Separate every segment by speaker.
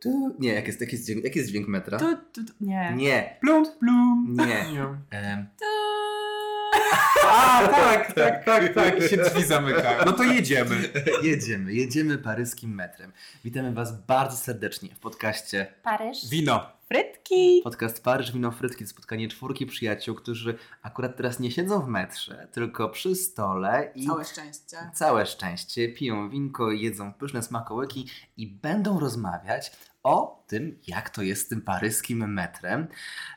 Speaker 1: tu. Nie, jak jest, jak jest, dźwięk, jak jest dźwięk metra?
Speaker 2: Tu, tu, tu. Nie.
Speaker 1: Nie,
Speaker 2: Plum, plum.
Speaker 1: nie.
Speaker 3: A, tak, tak, tak, tak. I się drzwi zamykają. No to jedziemy.
Speaker 1: jedziemy, jedziemy paryskim metrem. Witamy Was bardzo serdecznie w podcaście
Speaker 2: Paryż.
Speaker 3: Wino.
Speaker 2: Frytki.
Speaker 1: Podcast Paryż Wino Frytki to spotkanie czwórki przyjaciół, którzy akurat teraz nie siedzą w metrze, tylko przy stole i
Speaker 2: Całe szczęście.
Speaker 1: całe szczęście piją winko, jedzą pyszne smakołyki i będą rozmawiać o tym, jak to jest z tym paryskim metrem.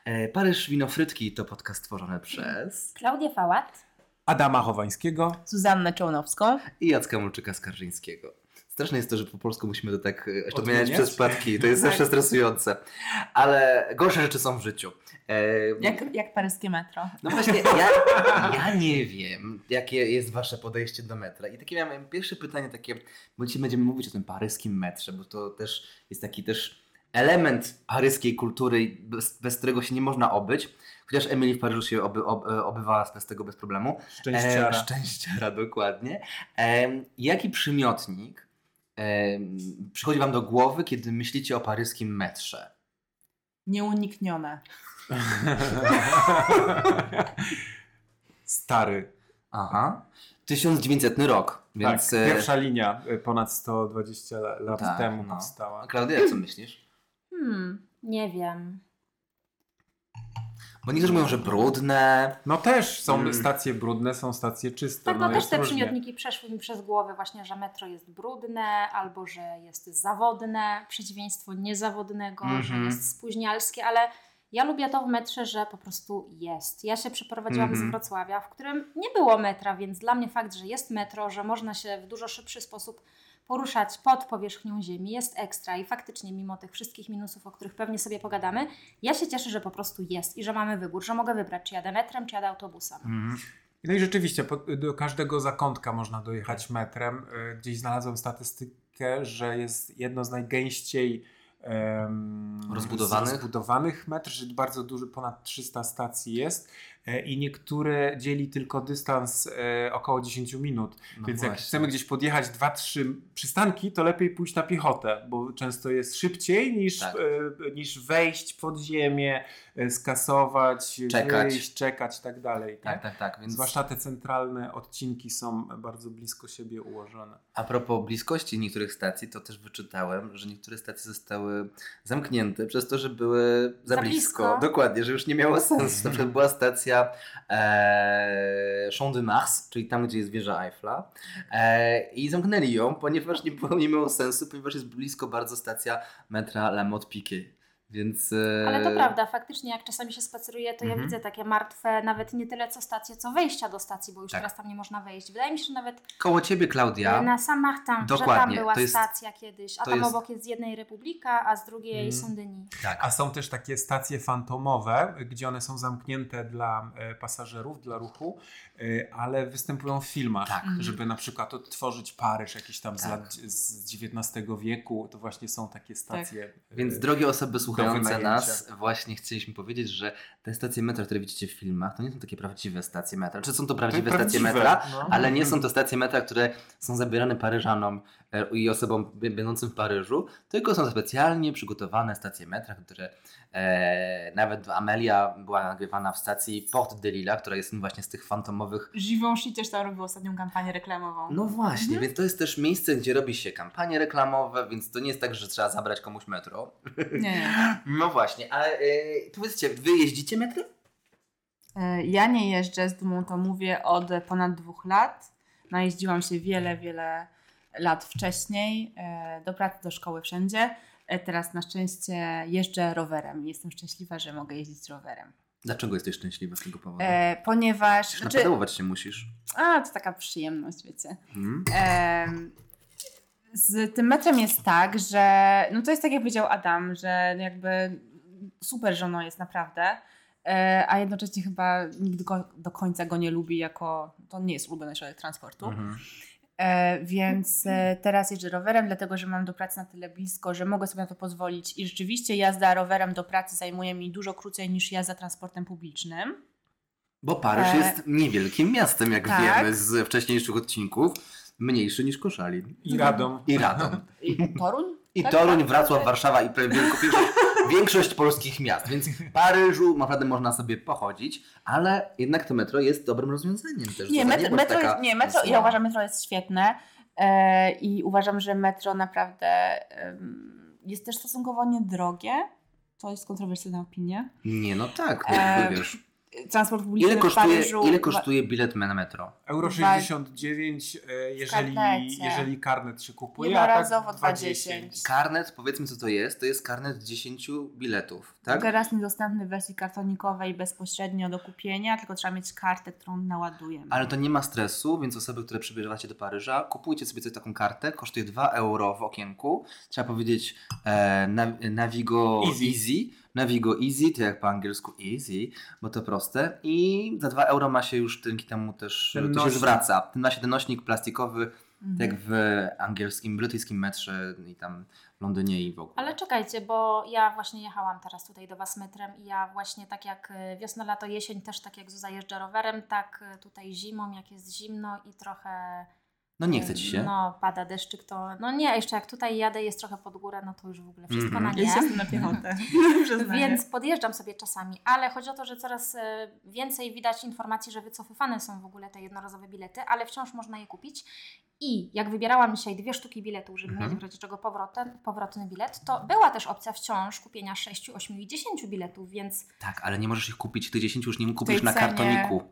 Speaker 1: E, Paryż Wino Frytki to podcast stworzony przez
Speaker 4: Klaudia Fałat.
Speaker 3: Adama Chowańskiego.
Speaker 2: Zuzannę Czołnowską.
Speaker 1: i Jacka Mulczyka-Skarżyńskiego. Straszne jest to, że po polsku musimy to tak e, jeszcze
Speaker 3: Odmieniać?
Speaker 1: odmieniać przez przypadki. To jest
Speaker 2: Tak.
Speaker 1: zawsze stresujące. Ale gorsze rzeczy są w życiu. E,
Speaker 2: Jak, jak paryskie metro.
Speaker 1: No właśnie, ja, ja nie wiem, jakie jest wasze podejście do metra. I takie miałem pierwsze pytanie takie, bo dzisiaj będziemy mówić o tym paryskim metrze, bo to też jest taki też element paryskiej kultury, bez, bez którego się nie można obyć. Chociaż Emily w Paryżu się oby, ob, obywała bez tego bez problemu.
Speaker 3: Szczęściara.
Speaker 1: E, szczęściara, dokładnie. E, jaki przymiotnik e, przychodzi wam do głowy, kiedy myślicie o paryskim metrze?
Speaker 2: Nieuniknione.
Speaker 3: Stary.
Speaker 1: Aha. 1900 rok, więc...
Speaker 3: tak,
Speaker 1: e,
Speaker 3: pierwsza linia y, ponad 120 la- lat
Speaker 1: Tak,
Speaker 3: temu
Speaker 1: no.
Speaker 3: powstała.
Speaker 1: Klaudia, co myślisz?
Speaker 4: Hmm, nie wiem.
Speaker 1: Bo niektórzy mówią, że brudne.
Speaker 3: No też są
Speaker 1: Mm.
Speaker 3: stacje brudne, są stacje czyste.
Speaker 4: Tak, no, też
Speaker 3: jest
Speaker 4: te
Speaker 3: różnie.
Speaker 4: przymiotniki przeszły mi przez głowę właśnie, że metro jest brudne, albo że jest zawodne, przeciwieństwo niezawodnego, że
Speaker 1: Mhm.
Speaker 4: jest spóźnialskie, ale ja lubię to w metrze, że po prostu jest. Ja się przeprowadziłam
Speaker 1: Mhm.
Speaker 4: z Wrocławia, w którym nie było metra, więc dla mnie fakt, że jest metro, że można się w dużo szybszy sposób poruszać pod powierzchnią ziemi jest ekstra i faktycznie mimo tych wszystkich minusów, o których pewnie sobie pogadamy, ja się cieszę, że po prostu jest i że mamy wybór, że mogę wybrać, czy jadę metrem, czy jadę autobusem.
Speaker 1: Mhm.
Speaker 3: No i rzeczywiście, po, do każdego zakątka można dojechać metrem. Y, Gdzieś znalazłem statystykę, że jest jedno z najgęściej em,
Speaker 1: Rozbudowanych?
Speaker 3: rozbudowanych metr, że bardzo duży, ponad 300 stacji jest e, i niektóre dzieli tylko dystans e, około 10 minut.
Speaker 1: No
Speaker 3: Więc jak
Speaker 1: właśnie.
Speaker 3: chcemy gdzieś podjechać 2-3 przystanki, to lepiej pójść na piechotę, bo często jest szybciej niż,
Speaker 1: Tak.
Speaker 3: e, niż wejść pod ziemię, e, skasować,
Speaker 1: Czekać.
Speaker 3: wyjść, czekać i tak dalej.
Speaker 1: Tak, tak, tak. Więc
Speaker 3: Zwłaszcza te centralne odcinki są bardzo blisko siebie ułożone.
Speaker 1: a propos bliskości niektórych stacji, to też wyczytałem, że niektóre stacje zostały zamknięte przez to, że były za,
Speaker 4: Za
Speaker 1: blisko.
Speaker 4: blisko.
Speaker 1: Dokładnie, że już nie miało sensu. Na przykład była stacja e, Champ de Mars, czyli tam, gdzie jest wieża Eiffla e, i zamknęli ją, ponieważ nie, było, nie miało sensu, ponieważ jest blisko bardzo stacja metra La Motte Piquet. Więc... E,
Speaker 4: Ale to prawda, faktycznie jak czasami się spaceruje, to ja
Speaker 1: Mhm.
Speaker 4: widzę takie martwe, nawet nie tyle co stacje, co wejścia do stacji, bo już
Speaker 1: Tak.
Speaker 4: teraz tam nie można wejść. Wydaje mi się, że nawet
Speaker 1: Koło ciebie, Klaudia.
Speaker 4: na że tam
Speaker 1: Dokładnie,
Speaker 4: była
Speaker 1: to jest-
Speaker 4: stacja kiedyś, a tam
Speaker 1: jest-
Speaker 4: obok jest z jednej Republika, a z drugiej
Speaker 3: Mm.
Speaker 4: Saint-Denis.
Speaker 1: Tak.
Speaker 3: A są też takie stacje fantomowe, gdzie one są zamknięte dla e, pasażerów, dla ruchu, e, ale występują w filmach,
Speaker 1: Tak.
Speaker 2: Mhm.
Speaker 3: żeby na przykład odtworzyć Paryż jakiś tam z
Speaker 1: Tak.
Speaker 3: lat z XIX wieku, to właśnie są takie stacje. e,
Speaker 1: Więc drogie osoby słuchające
Speaker 3: wynajęcia.
Speaker 1: nas, właśnie chcieliśmy powiedzieć, że te stacje metra, które widzicie w filmach, to nie są takie prawdziwe stacje metra. Czy są to prawdziwe
Speaker 3: To
Speaker 1: stacje
Speaker 3: prawdziwe,
Speaker 1: metra,
Speaker 3: no.
Speaker 1: ale nie są to stacje metra, które są zabierane Paryżanom e, i osobom będącym w Paryżu, tylko są specjalnie przygotowane stacje metra, które nawet Amelia była nagrywana w stacji Port de Lila, która jest właśnie z tych fantomowych
Speaker 2: Givenchy też tam robił ostatnią kampanię reklamową.
Speaker 1: no właśnie,
Speaker 2: Mhm.
Speaker 1: więc to jest też miejsce, gdzie robi się kampanie reklamowe, więc to nie jest tak, że trzeba zabrać komuś metro.
Speaker 2: Nie, nie.
Speaker 1: No właśnie, ale yy, powiedzcie, wy jeździcie metrem?
Speaker 2: E, Ja nie jeżdżę z dumą, to mówię od ponad dwóch lat. Najeździłam się wiele, wiele lat wcześniej, e, do pracy, do szkoły, wszędzie. E, Teraz na szczęście jeżdżę rowerem. Jestem szczęśliwa, że mogę jeździć rowerem.
Speaker 1: Dlaczego jesteś szczęśliwa z tego powodu?
Speaker 2: E, ponieważ.
Speaker 1: Przecież
Speaker 2: Znaczy,
Speaker 1: napedałować się musisz.
Speaker 2: a, to taka przyjemność, wiecie.
Speaker 1: Hmm?
Speaker 2: Em, z tym metrem jest tak, że no to jest tak jak powiedział Adam, że jakby super, że ono jest naprawdę, e, a jednocześnie chyba nikt do końca go nie lubi jako, to nie jest ulubiony środek transportu.
Speaker 1: Mhm.
Speaker 2: E, więc e, teraz jeżdżę rowerem, dlatego że mam do pracy na tyle blisko, że mogę sobie na to pozwolić i rzeczywiście jazda rowerem do pracy zajmuje mi dużo krócej niż jazda transportem publicznym.
Speaker 1: Bo Paryż
Speaker 2: E,
Speaker 1: jest niewielkim miastem, jak
Speaker 2: tak.
Speaker 1: wiemy z wcześniejszych odcinków. Mniejszy niż Koszalin.
Speaker 3: I Radom.
Speaker 1: I Radom.
Speaker 2: I Toruń?
Speaker 1: I
Speaker 2: Tak,
Speaker 1: Toruń,
Speaker 2: tak,
Speaker 1: Wrocław,
Speaker 2: tak.
Speaker 1: Warszawa i prawie większość, polskich miast. Więc w Paryżu naprawdę można sobie pochodzić, ale jednak to metro jest dobrym rozwiązaniem też.
Speaker 2: Nie, metro,
Speaker 1: bądź
Speaker 2: metro, jest, nie metro, ja uważam, metro jest świetne e, i uważam, że metro naprawdę jest też stosunkowo niedrogie. To jest kontrowersyjna opinia.
Speaker 1: Nie, no tak,
Speaker 2: E,
Speaker 1: wiesz.
Speaker 2: Transport publiczny
Speaker 1: Ile
Speaker 2: w
Speaker 1: kosztuje,
Speaker 2: Paryżu...
Speaker 1: ile kosztuje bilet na metro?
Speaker 3: Euro
Speaker 2: Dwa-
Speaker 3: 69, e, jeżeli,
Speaker 2: karnecie.
Speaker 3: jeżeli karnet się kupuje, tak
Speaker 2: Jednorazowo
Speaker 3: 20.
Speaker 2: 20.
Speaker 1: Karnet, powiedzmy co to jest, to jest karnet 10 biletów, tak?
Speaker 2: Teraz niedostępny w wersji kartonikowej bezpośrednio do kupienia, tylko trzeba mieć kartę, którą naładujemy.
Speaker 1: Ale to nie ma stresu, więc osoby, które przybywacie do Paryża, kupujcie sobie sobie taką kartę, kosztuje 2 euro w okienku. Trzeba powiedzieć e, nav- Navigo
Speaker 3: Easy.
Speaker 1: easy. Navigo Easy, to jak po angielsku easy, bo to proste. I za 2 euro ma się już dzięki temu też,
Speaker 3: Ten
Speaker 1: to się zwraca. Ten ma się ten nośnik plastikowy,
Speaker 2: Mhm.
Speaker 1: tak jak w angielskim, brytyjskim metrze i tam w Londynie i w ogóle.
Speaker 4: Ale czekajcie, bo ja właśnie jechałam teraz tutaj do Was metrem i ja właśnie tak jak y, wiosna, lato, jesień też tak jak Zuza jeżdżę rowerem, tak y, tutaj zimą, jak jest zimno i trochę...
Speaker 1: No nie chce ci się.
Speaker 4: No pada deszczyk, to... No nie, jeszcze jak tutaj jadę jest trochę pod górę, no to już w ogóle wszystko
Speaker 1: Mhm.
Speaker 4: na nie.
Speaker 2: jestem na piechotę.
Speaker 4: Więc podjeżdżam sobie czasami, ale chodzi o to, że coraz e, więcej widać informacji, że wycofywane są w ogóle te jednorazowe bilety, ale wciąż można je kupić. I jak wybierałam dzisiaj dwie sztuki biletów, żeby
Speaker 1: Mhm.
Speaker 4: mieć w razie czego powrotem, powrotny bilet, to była też opcja wciąż kupienia 6, 8 i 10 biletów, więc
Speaker 1: Tak, ale nie możesz ich kupić, tych 10 już nie kupisz na kartoniku.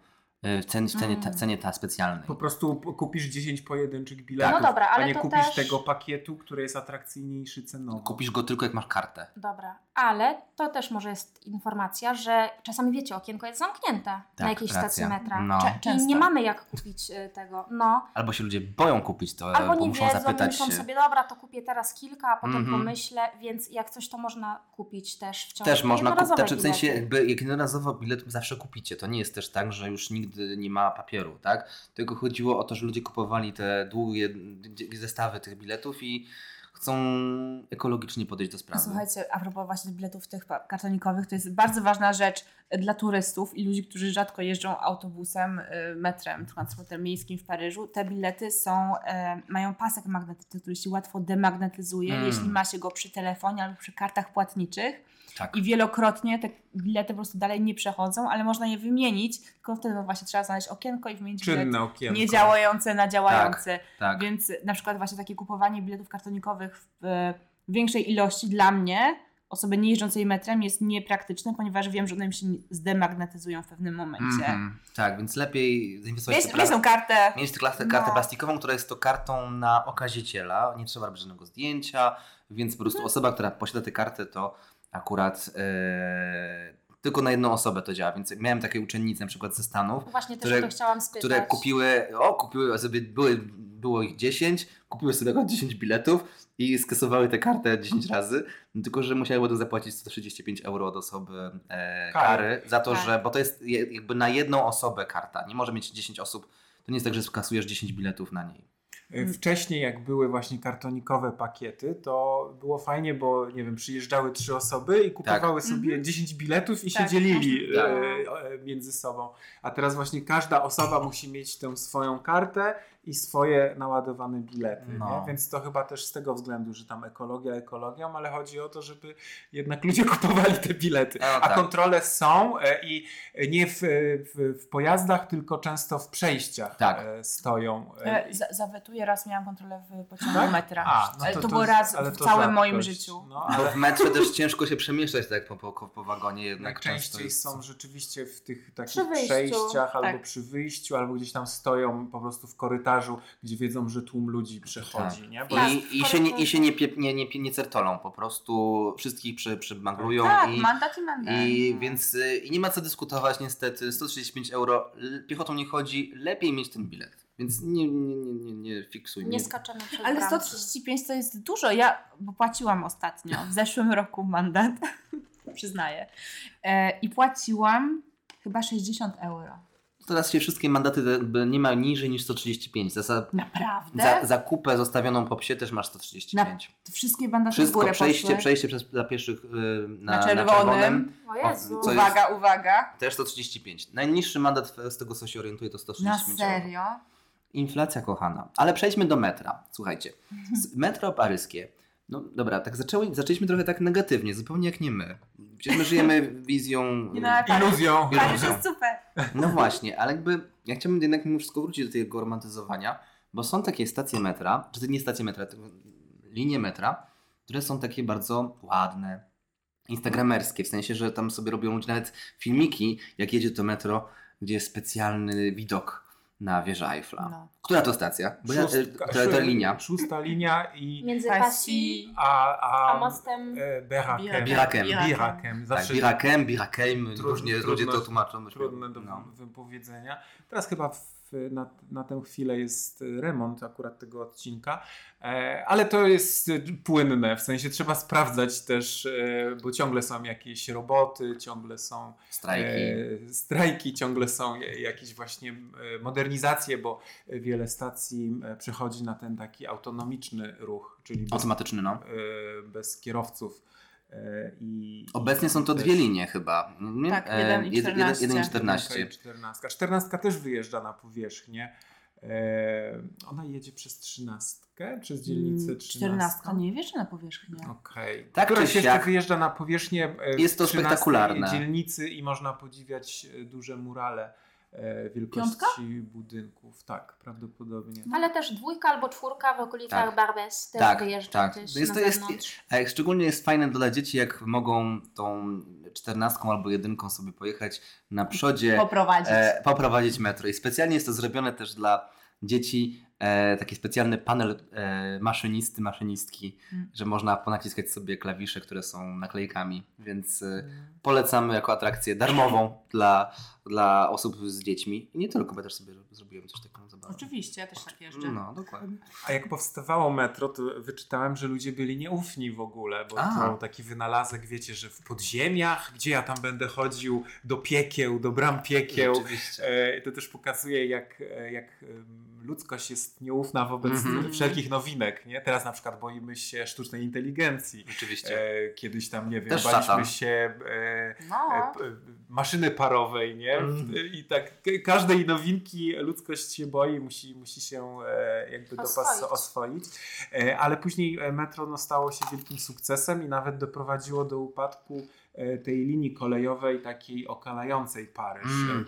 Speaker 1: Y, W cenie, w cenie, ta,
Speaker 2: Mm.
Speaker 1: cenie ta specjalnej.
Speaker 3: Po prostu kupisz 10 pojedynczych biletów,
Speaker 4: No dobra, ale
Speaker 3: a nie kupisz
Speaker 4: też-
Speaker 3: tego pakietu, który jest atrakcyjniejszy cenowo.
Speaker 1: Kupisz go tylko jak masz kartę.
Speaker 4: dobra. Ale to też może jest informacja, że czasami wiecie, okienko jest zamknięte na
Speaker 1: Tak,
Speaker 4: jakiejś
Speaker 1: racja.
Speaker 4: stacji metra.
Speaker 1: No.
Speaker 2: Cze-
Speaker 4: I nie mamy jak kupić e, tego. No,
Speaker 1: Albo się ludzie boją kupić to,
Speaker 4: Albo
Speaker 1: bo
Speaker 4: nie
Speaker 1: muszą
Speaker 4: wiedzą,
Speaker 1: zapytać
Speaker 4: myślą sobie, dobra, to kupię teraz kilka, a potem
Speaker 1: Mhm.
Speaker 4: pomyślę, więc jak coś to można kupić też wciąż.
Speaker 1: Też można kupić, znaczy w sensie jakby jak jednorazowo bilet zawsze kupicie. To nie jest też tak, że już nigdy nie ma papieru, tak? Tylko chodziło o to, że ludzie kupowali te długie zestawy tych biletów i chcą ekologicznie podejść do sprawy.
Speaker 2: Słuchajcie, a propos właśnie biletów tych kartonikowych, to jest bardzo ważna rzecz dla turystów i ludzi, którzy rzadko jeżdżą autobusem, y, metrem, transportem miejskim w Paryżu. Te bilety są, e, mają pasek magnetyczny, który się łatwo demagnetyzuje,
Speaker 1: Mm.
Speaker 2: jeśli ma się go przy telefonie albo przy kartach płatniczych.
Speaker 1: Tak.
Speaker 2: I wielokrotnie te bilety po prostu dalej nie przechodzą, ale można je wymienić, tylko wtedy właśnie trzeba znaleźć okienko i wymienić bilet
Speaker 3: Czynne okienko.
Speaker 2: niedziałający na działający.
Speaker 1: tak.
Speaker 2: Więc na przykład właśnie takie kupowanie biletów kartonikowych w e, większej ilości dla mnie, osoby nie jeżdżącej metrem, jest niepraktyczne, ponieważ wiem, że one mi się zdemagnetyzują w pewnym momencie.
Speaker 1: Mhm. Tak, więc lepiej zainwestować w
Speaker 2: weź tą kartę.
Speaker 1: Mieć tę kartę,
Speaker 2: No.
Speaker 1: plastikową, która jest to kartą na okaziciela. Nie trzeba robić żadnego zdjęcia, więc po prostu
Speaker 2: Mhm.
Speaker 1: osoba, która posiada tę kartę, to akurat e, tylko na jedną osobę to działa. Więc miałem takie uczennice na przykład ze Stanów,
Speaker 4: Właśnie też
Speaker 1: które-
Speaker 4: o to chciałam spytać.
Speaker 1: które kupiły, o, kupiły sobie, były, było ich 10, kupiły sobie tylko 10 biletów i skasowały tę kartę 10 razy, no tylko że musiały zapłacić 135 euro od osoby e,
Speaker 3: Kary.
Speaker 1: kary za to,
Speaker 2: Tak.
Speaker 1: że, bo to jest je- jakby na jedną osobę karta, nie może mieć 10 osób, to nie jest tak, że skasujesz 10 biletów na niej.
Speaker 3: Y, Wcześniej, jak były właśnie kartonikowe pakiety, to było fajnie, bo nie wiem, przyjeżdżały trzy osoby i kupowały sobie
Speaker 2: Mhm.
Speaker 3: 10 biletów i
Speaker 2: Tak,
Speaker 3: się dzielili
Speaker 2: tak.
Speaker 3: e, między sobą. A teraz właśnie każda osoba musi mieć tę swoją kartę i swoje naładowane bilety.
Speaker 1: No.
Speaker 3: Nie? Więc to chyba też z tego względu, że tam ekologia ekologią, ale chodzi o to, żeby jednak ludzie kupowali te bilety.
Speaker 1: No
Speaker 3: A
Speaker 1: tak.
Speaker 3: kontrole są e, i nie w, w, w pojazdach, tylko często w przejściach
Speaker 1: Tak.
Speaker 3: e, stoją. e,
Speaker 2: za- Zawetuję, raz miałam kontrolę w pociągu
Speaker 3: Tak?
Speaker 2: metra.
Speaker 3: A, no
Speaker 2: Ale
Speaker 3: to,
Speaker 2: to było raz
Speaker 3: ale
Speaker 2: w
Speaker 3: to
Speaker 2: całym moim
Speaker 3: rzadkość.
Speaker 2: życiu.
Speaker 3: No,
Speaker 1: Bo
Speaker 3: ale
Speaker 1: w metrze też ciężko się przemieszczać tak po, po, po wagonie jednak często
Speaker 3: najczęściej
Speaker 1: jest...
Speaker 3: są rzeczywiście w tych takich przejściach albo
Speaker 2: tak.
Speaker 3: przy wyjściu, albo gdzieś tam stoją po prostu w korytarzu, gdzie wiedzą, że tłum ludzi przechodzi.
Speaker 1: Tak.
Speaker 3: Nie? Bo
Speaker 1: I, i,
Speaker 4: w
Speaker 1: się nie, I
Speaker 4: korytarzu.
Speaker 1: się nie, pie, nie, nie, nie certolą, po prostu wszystkich przy, przymaglują
Speaker 2: Tak,
Speaker 1: i...
Speaker 2: mandat i mandat.
Speaker 1: I więc y, i nie ma co dyskutować niestety. 135 euro, piechotą nie chodzi, lepiej mieć ten bilet. Więc nie, nie, nie, nie, nie fiksuj.
Speaker 4: Nie skaczemy przez
Speaker 2: Ale
Speaker 4: bramki.
Speaker 2: 135 to jest dużo. Ja bo płaciłam ostatnio, w zeszłym roku mandat, przyznaję. E, I płaciłam chyba 60 euro.
Speaker 1: Teraz się wszystkie mandaty nie ma niżej niż 135. Za, za,
Speaker 2: Naprawdę?
Speaker 1: za, za kupę zostawioną po psie też masz 135.
Speaker 2: To wszystkie mandaty w
Speaker 1: Wszystko,
Speaker 2: górę
Speaker 1: przejście,
Speaker 2: poszły.
Speaker 1: przejście przez, dla pieszych y, na,
Speaker 2: Na
Speaker 1: na,
Speaker 2: czerwonym.
Speaker 1: czerwonym.
Speaker 4: O Jezu.
Speaker 1: Co
Speaker 2: Uwaga, uwaga.
Speaker 1: Też 135. Najniższy mandat z tego co się orientuję to
Speaker 2: Na
Speaker 1: 135 euro.
Speaker 2: serio?
Speaker 1: Inflacja kochana. Ale przejdźmy do metra. Słuchajcie, metro paryskie No dobra, tak zaczęły, zaczęliśmy trochę tak negatywnie, zupełnie jak nie my. Przecież my żyjemy wizją...
Speaker 2: No, ale Paryż-
Speaker 3: Iluzją.
Speaker 2: Paryż jest super.
Speaker 1: No właśnie, ale jakby ja chciałbym jednak mimo wszystko wrócić do tego romantyzowania, bo są takie stacje metra, czy to nie stacje metra, tylko linie metra, które są takie bardzo ładne, instagramerskie, w sensie, że tam sobie robią ludzie nawet filmiki, jak jedzie to metro, gdzie jest specjalny widok na wieżę Eiffla.
Speaker 2: No.
Speaker 1: Która to stacja? Bo ja,
Speaker 3: Szóstka-
Speaker 1: która to linia?
Speaker 3: Szósta linia i
Speaker 4: Między
Speaker 2: Passy.
Speaker 3: A, a,
Speaker 4: a mostem
Speaker 3: e, Berakem.
Speaker 1: Birakem.
Speaker 3: Birakem.
Speaker 1: Tak,
Speaker 3: Zawsze
Speaker 1: Birakem, Birakeim,
Speaker 3: Trudno-
Speaker 1: różnie ludzie to tłumaczą.
Speaker 3: trudne do
Speaker 1: No.
Speaker 3: wypowiedzenia. Teraz chyba w, na, na tę chwilę jest remont akurat tego odcinka, e, ale to jest e, płynne, w sensie trzeba sprawdzać też, e, bo ciągle są jakieś roboty, ciągle są
Speaker 1: Strajki.
Speaker 3: e, strajki, ciągle są ja- jakieś właśnie modernizacje, bo wiele stacji przechodzi na ten taki autonomiczny ruch, czyli bez,
Speaker 1: Automatyczny, no.
Speaker 3: e, bez kierowców. E, I,
Speaker 1: Obecnie są to
Speaker 3: też-
Speaker 1: dwie linie chyba. Nie?
Speaker 2: Tak,
Speaker 1: E,
Speaker 2: jeden i
Speaker 1: jed- jeden-
Speaker 2: 14.
Speaker 1: jeden i
Speaker 3: Jedynka
Speaker 1: 14.
Speaker 3: i czternastka. Czternastka też wyjeżdża na powierzchnię. E, ona jedzie przez trzynastkę, przez dzielnicę
Speaker 2: Mm,
Speaker 3: trzynastką.
Speaker 2: Czternastka nie wierzy na powierzchnię.
Speaker 3: Okej.
Speaker 1: Tak
Speaker 3: Któraś
Speaker 1: czy
Speaker 3: jeszcze
Speaker 1: siak.
Speaker 3: wyjeżdża na powierzchnię e,
Speaker 1: Jest to
Speaker 3: 13
Speaker 1: spektakularne.
Speaker 3: dzielnicy i można podziwiać e, duże murale e, wielkości
Speaker 2: Piątka?
Speaker 3: budynków. Tak, prawdopodobnie.
Speaker 4: Ale też dwójka albo czwórka w okolicach
Speaker 1: Tak.
Speaker 4: Barbes też
Speaker 1: Tak,
Speaker 4: wyjeżdża
Speaker 1: tak.
Speaker 4: gdzieś
Speaker 1: Jest-
Speaker 4: na
Speaker 1: to jest- szczególnie jest fajne dla dzieci, jak mogą tą czternastką albo jedynką sobie pojechać na przodzie,
Speaker 2: Poprowadzić.
Speaker 1: e, poprowadzić metro. I specjalnie jest to zrobione też dla dzieci, e, taki specjalny panel e, maszynisty, maszynistki,
Speaker 2: Mm.
Speaker 1: że można ponaciskać sobie klawisze, które są naklejkami, więc e,
Speaker 3: Mm.
Speaker 1: polecamy jako atrakcję darmową dla, dla osób z dziećmi. I nie tylko, bo też sobie zrobiłem coś takiego zabawę.
Speaker 2: Oczywiście, ja też tak jeżdżę.
Speaker 1: No, dokładnie.
Speaker 3: A jak powstawało metro, to wyczytałem, że ludzie byli nieufni w ogóle, bo
Speaker 1: A.
Speaker 3: to taki wynalazek, wiecie, że w podziemiach, gdzie ja tam będę chodził do piekieł, do bram piekieł.
Speaker 1: Oczywiście.
Speaker 3: E, To też pokazuje, jak, jak ludzkość jest nieufna wobec
Speaker 1: Mhm.
Speaker 3: wszelkich nowinek. Nie? Teraz na przykład boimy się sztucznej inteligencji.
Speaker 1: Oczywiście.
Speaker 3: E, Kiedyś tam, nie wiem,
Speaker 1: Też
Speaker 3: baliśmy
Speaker 1: szatan.
Speaker 3: się e,
Speaker 2: No.
Speaker 3: e, p- maszyny parowej, nie?
Speaker 1: Mm.
Speaker 3: I tak każdej nowinki ludzkość się boi, musi, musi się e, jakby dopas
Speaker 4: Oswoić.
Speaker 3: oswoić. E, ale później e, metro no, stało się wielkim sukcesem i nawet doprowadziło do upadku e, tej linii kolejowej takiej okalającej Paryż.
Speaker 1: Mm.
Speaker 3: e,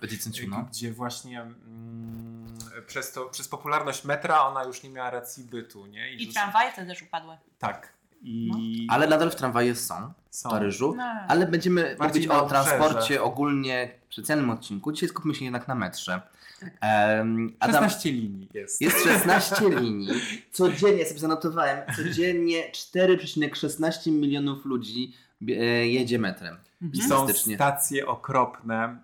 Speaker 3: Petit e,
Speaker 1: no.
Speaker 3: gdzie właśnie mm, przez, to, przez popularność metra ona już nie miała racji bytu. Nie?
Speaker 2: I
Speaker 3: że-
Speaker 2: tramwaje wtedy też upadły.
Speaker 3: Tak. I
Speaker 1: Ale nadal w tramwaje są w
Speaker 3: są.
Speaker 1: Paryżu.
Speaker 2: No.
Speaker 1: Ale będziemy
Speaker 3: Bardziej
Speaker 1: mówić o
Speaker 3: obrzeże.
Speaker 1: transporcie ogólnie w specjalnym odcinku. Dzisiaj skupmy się jednak na metrze. Um, Adam,
Speaker 3: 16 linii jest.
Speaker 1: jest 16 linii. Codziennie, ja sobie zanotowałem, codziennie 4,16 milionów ludzi e, jedzie metrem.
Speaker 3: I
Speaker 2: Mhm.
Speaker 3: są stacje okropne.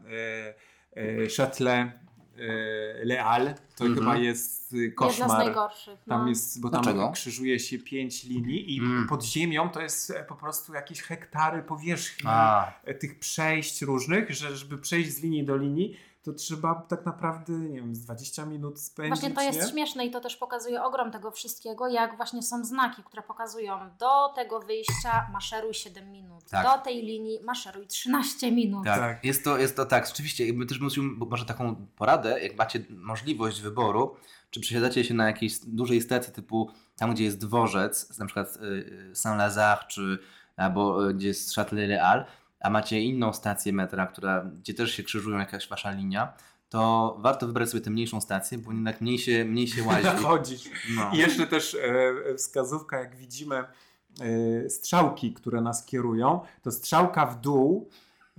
Speaker 3: E, e, Châtelet, e, Le Halles, to
Speaker 1: Mhm.
Speaker 3: chyba jest e,
Speaker 4: Jedna z
Speaker 3: koszmar.
Speaker 4: najgorszych.
Speaker 3: Tam
Speaker 4: no.
Speaker 3: jest, bo
Speaker 1: Dlaczego?
Speaker 3: tam krzyżuje się pięć linii i
Speaker 1: Mm.
Speaker 3: pod ziemią to jest e, po prostu jakieś hektary powierzchni
Speaker 1: A,
Speaker 3: e, tych przejść różnych, że żeby przejść z linii do linii, to trzeba tak naprawdę, nie wiem, z 20 minut spędzić.
Speaker 4: Właśnie to jest
Speaker 3: nie?
Speaker 4: śmieszne i to też pokazuje ogrom tego wszystkiego, jak właśnie są znaki, które pokazują do tego wyjścia maszeruj 7 minut,
Speaker 1: Tak.
Speaker 4: do tej linii maszeruj 13 minut.
Speaker 1: tak.
Speaker 3: Tak.
Speaker 1: Jest, to, jest to tak, rzeczywiście. Jakby też musimy, bo może taką poradę, jak macie możliwość wyboru, czy przesiadacie się na jakiejś dużej stacji typu tam, gdzie jest dworzec, na przykład y, Saint-Lazare, czy albo y, gdzie jest Châtelet-Le-Halles, a macie inną stację metra, która, gdzie też się krzyżują jakaś wasza linia, to warto wybrać sobie tę mniejszą stację, bo jednak mniej się, mniej się łazi.
Speaker 3: Chodzisz.
Speaker 1: No.
Speaker 3: I jeszcze też e, wskazówka, jak widzimy e, strzałki, które nas kierują, to strzałka w dół,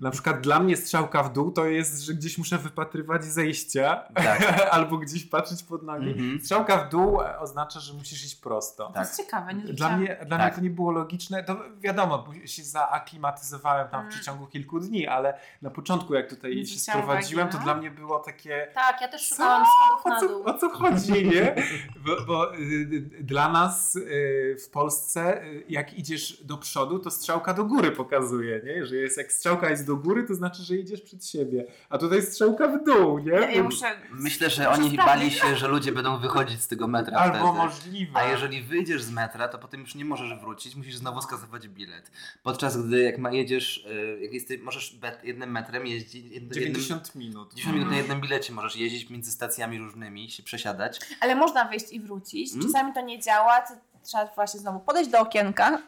Speaker 3: na przykład dla mnie strzałka w dół to jest, że gdzieś muszę wypatrywać zejścia
Speaker 1: Tak.
Speaker 3: albo gdzieś patrzeć pod nogi.
Speaker 1: Mhm.
Speaker 3: Strzałka w dół e, oznacza, że musisz iść prosto.
Speaker 2: To
Speaker 1: Tak.
Speaker 2: jest ciekawe. Nie
Speaker 3: Dla mnie, dla
Speaker 1: Tak.
Speaker 3: mnie to nie było logiczne. To wiadomo, bo się zaaklimatyzowałem tam w
Speaker 2: Mm.
Speaker 3: przeciągu kilku dni, ale na początku, jak tutaj
Speaker 2: Nie
Speaker 3: się sprowadziłem,
Speaker 2: uwagi,
Speaker 3: to dla mnie było takie.
Speaker 4: Tak, ja też
Speaker 3: Co?
Speaker 4: szukałam schodów
Speaker 3: O
Speaker 4: na
Speaker 3: co,
Speaker 4: dół.
Speaker 3: o co chodzi, nie? Bo, bo y, y, dla nas y, w Polsce, y, jak idziesz do przodu, to strzałka do góry pokazuje, nie? Że jest, jak strzałka jest do góry, to znaczy, że idziesz przed siebie. A tutaj strzałka w dół, nie?
Speaker 2: Ja, ja muszę...
Speaker 1: Myślę, że
Speaker 2: muszę
Speaker 1: oni
Speaker 2: sprawdzić.
Speaker 1: bali się, że ludzie będą wychodzić z tego metra
Speaker 3: Albo
Speaker 1: wtedy.
Speaker 3: możliwe.
Speaker 1: A jeżeli wyjdziesz z metra, to potem już nie możesz wrócić, musisz znowu skasować bilet. Podczas gdy jak ma, jedziesz, y, jak jesteś, możesz jednym metrem jeździć, jed, jednym,
Speaker 3: 90 minut.
Speaker 1: 10 minut na jednym bilecie możesz jeździć między stacjami różnymi, się przesiadać.
Speaker 2: Ale można wyjść i wrócić.
Speaker 1: Mm.
Speaker 2: Czasami to nie działa. To trzeba właśnie znowu podejść do okienka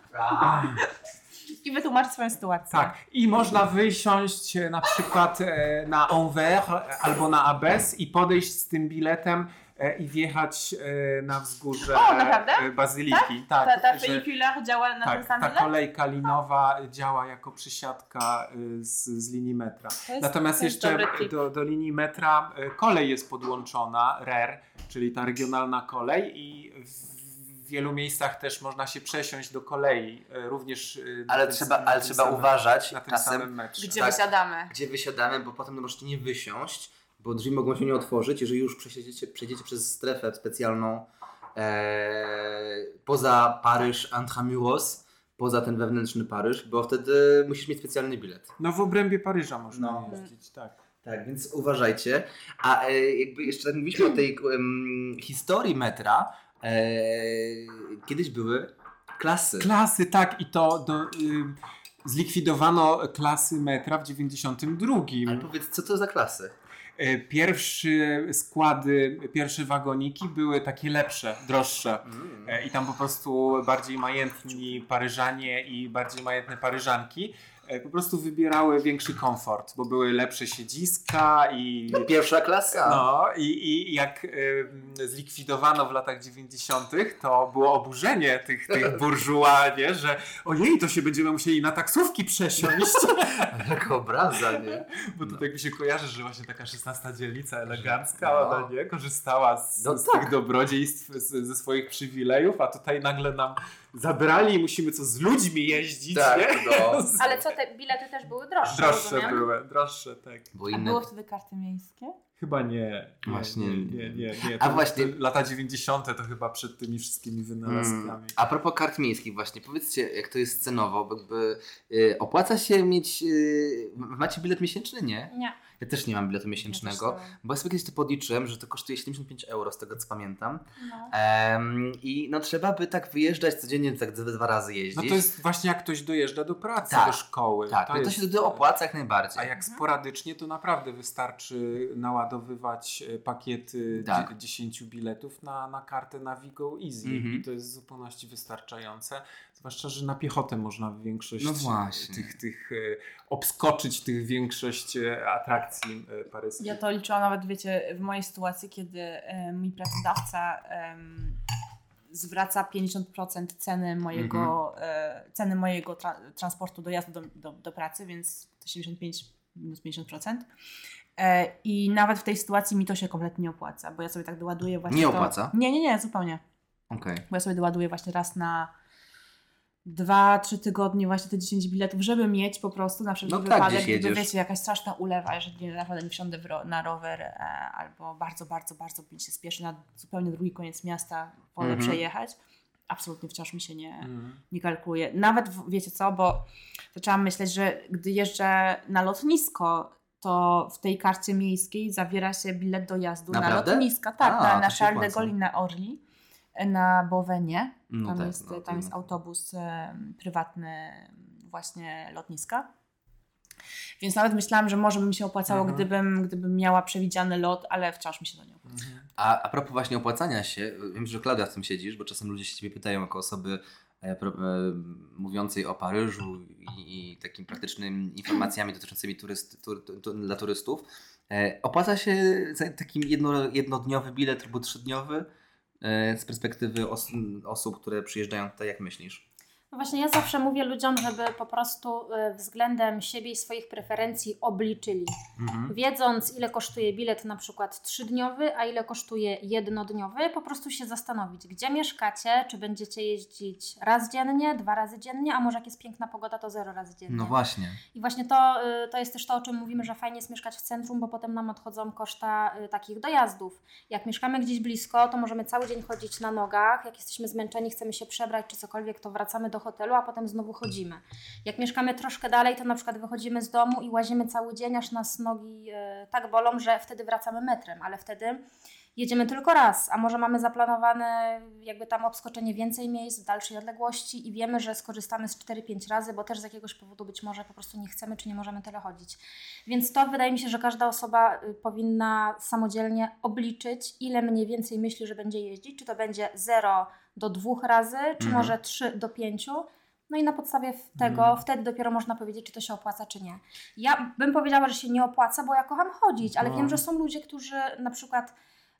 Speaker 2: i wytłumaczyć swoją sytuację.
Speaker 3: Tak, i można wysiąść e, na przykład e, na Anvers e, albo na Abes i podejść z tym biletem i wjechać na wzgórze
Speaker 2: O, naprawdę?
Speaker 3: Bazyliki. Tak,
Speaker 2: Ta, ta
Speaker 3: że-
Speaker 2: funiculaire działa na ten
Speaker 3: tak,
Speaker 2: sam
Speaker 3: ta kolejka linowa działa jako przysiadka z, z linii metra.
Speaker 2: Jest-
Speaker 3: Natomiast jeszcze do, do linii metra kolej jest podłączona, RER, czyli ta regionalna kolej i w wielu miejscach też można się przesiąść do kolei, y, również na
Speaker 1: Ale trzeba, ale trzeba
Speaker 3: samym-
Speaker 1: uważać
Speaker 3: na tym
Speaker 1: czasem,
Speaker 3: samym metrze.
Speaker 2: Gdzie
Speaker 1: Tak.
Speaker 2: wysiadamy?
Speaker 1: gdzie wysiadamy, bo potem możecie nie wysiąść, bo drzwi mogą się nie otworzyć, jeżeli już przejdziecie, przejdziecie przez strefę specjalną e, poza Paryż Intramuros, poza ten wewnętrzny Paryż, bo wtedy musisz mieć specjalny bilet.
Speaker 3: No w obrębie Paryża można
Speaker 1: No.
Speaker 3: jeździć, tak.
Speaker 1: Tak, więc uważajcie. A e, jakby jeszcze tak mówiliśmy o tej em, historii metra, e, kiedyś były klasy.
Speaker 3: Klasy, tak, i to do, zlikwidowano klasy metra w 92.
Speaker 1: Ale powiedz, co to za klasy?
Speaker 3: E, Pierwsze składy, pierwsze wagoniki były takie lepsze, droższe.
Speaker 1: Mm.
Speaker 3: E, I tam po prostu bardziej majętni Paryżanie i bardziej majętne Paryżanki po prostu wybierały większy komfort, bo były lepsze siedziska i.
Speaker 1: Pierwsza klasa.
Speaker 3: No i, i jak e, zlikwidowano w latach 90., to było oburzenie tych, tych burżuła, nie? że ojej, to się będziemy musieli na taksówki przesiąść.
Speaker 1: Jaka obraza, nie?
Speaker 3: Bo to
Speaker 1: No.
Speaker 3: tak mi się kojarzy, że właśnie taka 16 dzielnica elegancka,
Speaker 1: No.
Speaker 3: ona nie korzystała z,
Speaker 1: No
Speaker 3: z
Speaker 1: tak.
Speaker 3: tych dobrodziejstw, z, ze swoich przywilejów, a tutaj nagle nam zabrali i musimy co z ludźmi jeździć,
Speaker 1: Tak,
Speaker 3: nie?
Speaker 1: no.
Speaker 4: Ale co, te bilety też były droższe,
Speaker 3: Droższe
Speaker 4: rozumiem?
Speaker 3: były, droższe, tak.
Speaker 1: Bo
Speaker 2: A
Speaker 1: inne...
Speaker 2: były wtedy karty miejskie?
Speaker 3: Chyba nie. nie
Speaker 1: Właśnie.
Speaker 3: Nie, nie, nie. nie.
Speaker 1: A właśnie-
Speaker 3: Lata 90. to chyba przed tymi wszystkimi wynalazkami.
Speaker 1: Mm. A propos kart miejskich właśnie, powiedzcie jak to jest cenowo, bo jakby y, opłaca się mieć, y, macie bilet miesięczny? Nie?
Speaker 4: Nie.
Speaker 1: Ja też nie mam biletu miesięcznego,
Speaker 2: Ja
Speaker 1: bo ja sobie kiedyś to podliczyłem, że to kosztuje 75 euro z tego co pamiętam
Speaker 4: No.
Speaker 1: Em, i no trzeba by tak wyjeżdżać codziennie, tak dwa dwa razy jeździć.
Speaker 3: No to jest właśnie jak ktoś dojeżdża do pracy,
Speaker 1: Tak.
Speaker 3: do szkoły.
Speaker 1: tak, to, to
Speaker 3: jest-
Speaker 1: się wtedy opłaca jak najbardziej.
Speaker 3: A jak sporadycznie, to naprawdę wystarczy naładowywać e, pakiety
Speaker 1: Tak.
Speaker 3: dzie- 10 biletów na, na kartę Navigo Easy.
Speaker 1: Mhm.
Speaker 3: I to jest w zupełności wystarczające. Zwłaszcza, że na piechotę można większość
Speaker 1: No właśnie.
Speaker 3: tych, tych e, obskoczyć tych większość e, atrakcji e, paryskich.
Speaker 2: Ja to liczyłam nawet, wiecie, w mojej sytuacji, kiedy mój pracodawca em, zwraca 50% ceny mojego, e, ceny mojego tra transportu dojazdu do, do, do pracy, więc to 75 minus 50%. E, I nawet w tej sytuacji mi to się kompletnie nie opłaca, bo ja sobie tak doładuję właśnie.
Speaker 1: Nie
Speaker 2: to...
Speaker 1: opłaca?
Speaker 2: Nie, nie, nie, zupełnie.
Speaker 1: Okej.
Speaker 2: Bo ja sobie doładuję właśnie raz na dwa, trzy tygodnie właśnie te 10 biletów, żeby mieć po prostu na wszelki
Speaker 1: No tak,
Speaker 2: wypadek,
Speaker 1: gdzieś
Speaker 2: gdyby wiecie, jakaś straszna ulewa, jeżeli naprawdę nie wsiądę ro- na rower e, albo bardzo, bardzo, bardzo mi się spieszy na zupełnie drugi koniec miasta wolę
Speaker 1: Mhm.
Speaker 2: przejechać. Absolutnie wciąż mi się nie,
Speaker 3: Mhm.
Speaker 2: nie kalkuluje. Nawet wiecie co, bo zaczęłam myśleć, że gdy jeżdżę na lotnisko, to w tej karcie miejskiej zawiera się bilet dojazdu
Speaker 1: Naprawdę?
Speaker 2: na lotniska. Tak,
Speaker 1: A,
Speaker 2: na, na Charles de Orly, na Bowenie.
Speaker 1: No
Speaker 2: Tam,
Speaker 1: tak,
Speaker 2: jest,
Speaker 1: no,
Speaker 2: tam jest autobus prywatny właśnie lotniska. Więc nawet myślałam, że może by mi się opłacało,
Speaker 3: Mhm.
Speaker 2: gdybym, gdybym miała przewidziany lot, ale wciąż mi się to nie opłaca.
Speaker 3: Mhm.
Speaker 1: A, a propos właśnie opłacania się, wiem, że Klaudia w tym siedzisz, bo czasem ludzie się ciebie pytają jako osoby e, pro, e, mówiącej o Paryżu i, i takim praktycznymi informacjami dotyczącymi turyst, tur, tu, tu, dla turystów. E, opłaca się za taki jedno, jednodniowy bilet albo trzydniowy z perspektywy os, osób, które przyjeżdżają tutaj, jak myślisz?
Speaker 4: No właśnie, ja zawsze mówię ludziom, żeby po prostu y, względem siebie i swoich preferencji obliczyli.
Speaker 1: Mhm.
Speaker 4: Wiedząc, ile kosztuje bilet na przykład trzydniowy, a ile kosztuje jednodniowy, po prostu się zastanowić, gdzie mieszkacie, czy będziecie jeździć raz dziennie, dwa razy dziennie, a może jak jest piękna pogoda, to zero razy dziennie.
Speaker 1: No właśnie.
Speaker 4: I właśnie to, y, to jest też to, o czym mówimy, że fajnie jest mieszkać w centrum, bo potem nam odchodzą koszta y, takich dojazdów. Jak mieszkamy gdzieś blisko, to możemy cały dzień chodzić na nogach. Jak jesteśmy zmęczeni, chcemy się przebrać czy cokolwiek, to wracamy do hotelu, a potem znowu chodzimy. Jak mieszkamy troszkę dalej, to na przykład wychodzimy z domu i łazimy cały dzień, aż nas nogi y, tak bolą, że wtedy wracamy metrem, ale wtedy jedziemy tylko raz, a może mamy zaplanowane jakby tam obskoczenie więcej miejsc w dalszej odległości i wiemy, że skorzystamy z 4-5 razy, bo też z jakiegoś powodu być może po prostu nie chcemy czy nie możemy tyle chodzić. Więc to wydaje mi się, że każda osoba y, powinna samodzielnie obliczyć, ile mniej więcej myśli, że będzie jeździć, czy to będzie 0 do dwóch razy, czy
Speaker 1: Mhm.
Speaker 4: może trzy do pięciu. No i na podstawie tego
Speaker 3: Mhm.
Speaker 4: wtedy dopiero można powiedzieć, czy to się opłaca, czy nie. Ja bym powiedziała, że się nie opłaca, bo ja kocham chodzić, ale
Speaker 3: No.
Speaker 4: wiem, że są ludzie, którzy na przykład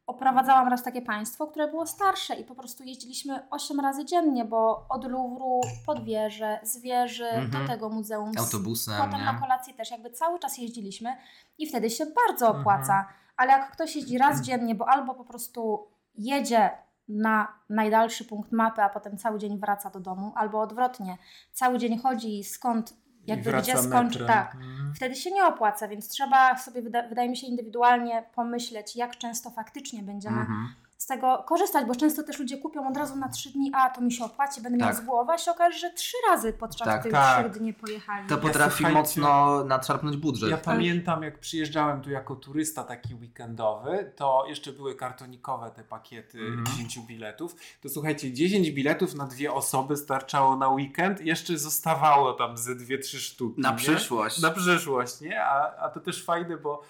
Speaker 4: oprowadzałam raz takie państwo, które było starsze i po prostu jeździliśmy 8 razy dziennie, bo od Louvru pod wieżę, z wieży
Speaker 1: Mhm.
Speaker 4: do tego muzeum,
Speaker 1: Autobusem,
Speaker 4: potem
Speaker 1: nie?
Speaker 4: na kolację też, jakby cały czas jeździliśmy i wtedy się bardzo
Speaker 3: Mhm.
Speaker 4: opłaca. Ale jak ktoś jeździ raz dziennie, bo albo po prostu jedzie na najdalszy punkt mapy, a potem cały dzień wraca do domu, albo odwrotnie, cały dzień chodzi i skąd, jakby gdzie skończy, tak.
Speaker 3: Mhm.
Speaker 4: Wtedy się nie opłaca, więc trzeba sobie, wyda- wydaje mi się, indywidualnie pomyśleć, jak często faktycznie będziemy
Speaker 1: Mhm.
Speaker 4: Z tego korzystać, bo często też ludzie kupią od razu na trzy dni, a to mi się opłaci, będę miał
Speaker 1: Tak.
Speaker 4: z głowy, a się okaże, że trzy razy podczas
Speaker 1: Tak,
Speaker 4: tych
Speaker 3: tak.
Speaker 4: trzech dni pojechali.
Speaker 1: To potrafi
Speaker 3: słuchajcie-
Speaker 1: mocno nadszarpnąć budżet.
Speaker 3: Ja pamiętam, jak przyjeżdżałem tu jako turysta taki weekendowy, to jeszcze były kartonikowe te pakiety
Speaker 1: Mhm.
Speaker 3: 10 biletów. To słuchajcie, 10 biletów na dwie osoby starczało na weekend, jeszcze zostawało tam ze dwie, trzy sztuki.
Speaker 1: Na
Speaker 3: nie?
Speaker 1: przyszłość.
Speaker 3: Na przyszłość, nie? A, a to też fajne, bo